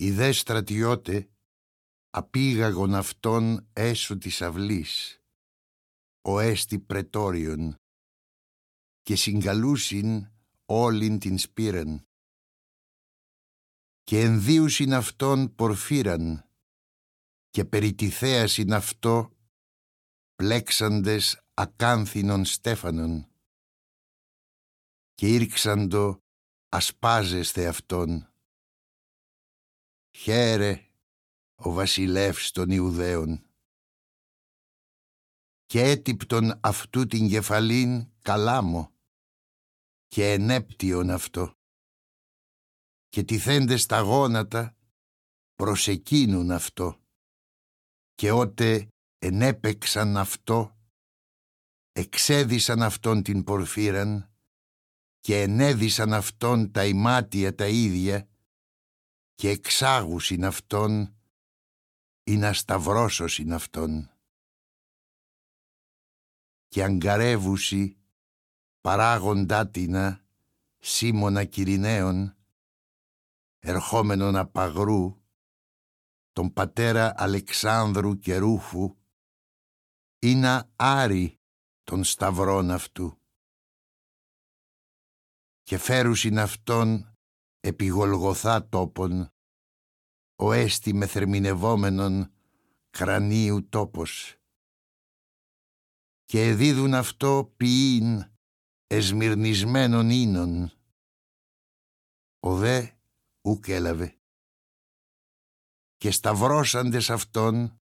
Οι δε στρατιώτε απήγαγον αυτόν έσω της αυλής, ο έστι πρετόριον, και συγκαλούσιν όλην την σπήραν. Και ενδύουσιν αυτόν πορφύραν, και περί τη θέασιν αυτό πλέξαντες ακάνθινον στέφανον. Και ήρξαντο ασπάζεστε αυτόν. Χαίρε ο βασιλεύς των Ιουδαίων. Και έτυπτον αυτού την κεφαλήν καλάμο και ενέπτυον αυτό. Και τυθέντες τα γόνατα προσεκίνουν αυτό. Και ότε ενέπεξαν αυτό, εξέδισαν αυτόν την πορφύραν και ενέδισαν αυτόν τα ημάτια τα ίδια και εξάγουσιν αυτόν ή να σταυρώσωσιν αυτόν. Και αγκαρεύουσι παράγοντά τινα Σίμωνα Κυριναίων ερχόμενον απαγρού τον πατέρα Αλεξάνδρου και Ρούφου ή να άρει των σταυρών αυτού και φέρουσιν αυτόν επί Γολγοθά τόπον ο έστι μεθερμινευόμενον κρανίου τόπος και εδίδουν αυτό ποιήν εσμυρνισμένων ίνων. Ο δε ουκ έλαβε. Και σταυρώσαντες αυτόν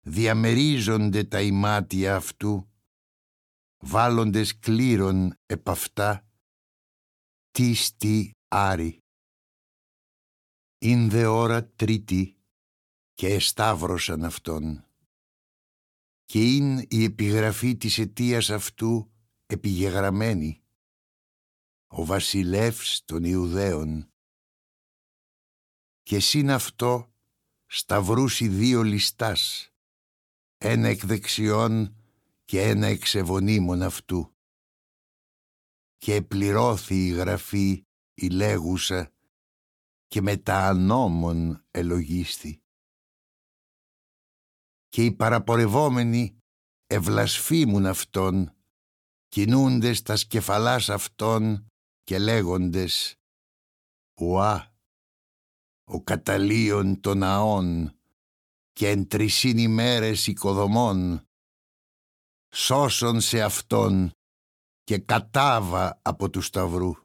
διαμερίζονται τα ημάτια αυτού, βάλλοντες κλήρων επ' αυτά, τι άρη. Ήν δε ώρα τρίτη και εσταύρωσαν αυτόν. Και είναι η επιγραφή της αιτίας αυτού επιγεγραμμένη. Ο βασιλεύς των Ιουδαίων. Και συν αυτό σταυρούσι δύο ληστάς, ένα εκ δεξιών και ένα εξ αυτού. Και επληρώθη η γραφή η λέγουσα και μετά ανόμων ελογίστη. Και οι παραπορευόμενοι ευλασφήμουν αυτόν, κινούντες τα σκεφαλάς αυτών και λέγοντες «Ουά, ο καταλίων των ναών και εν τρισήν ημέρες οικοδομών, σώσον σε αυτόν και κατάβα από του σταυρού».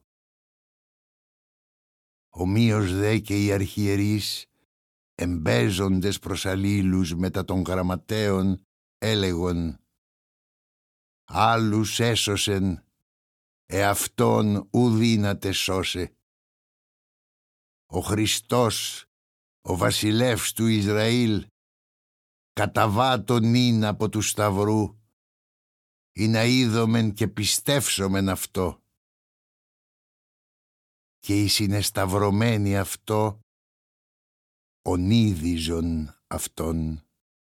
Ομοίως δε και οι αρχιερείς, εμπέζοντες προς αλλήλους μετά των γραμματέων, έλεγον «Άλλους έσωσεν, εαυτόν ουδύνατε σώσε». Ο Χριστός, ο βασιλεύς του Ισραήλ, καταβάτων είναι από τους σταυρού, ή να είδομεν και πιστεύσομεν αυτό και οι συνεσταυρωμένοι αυτό ονίδιζον αυτόν.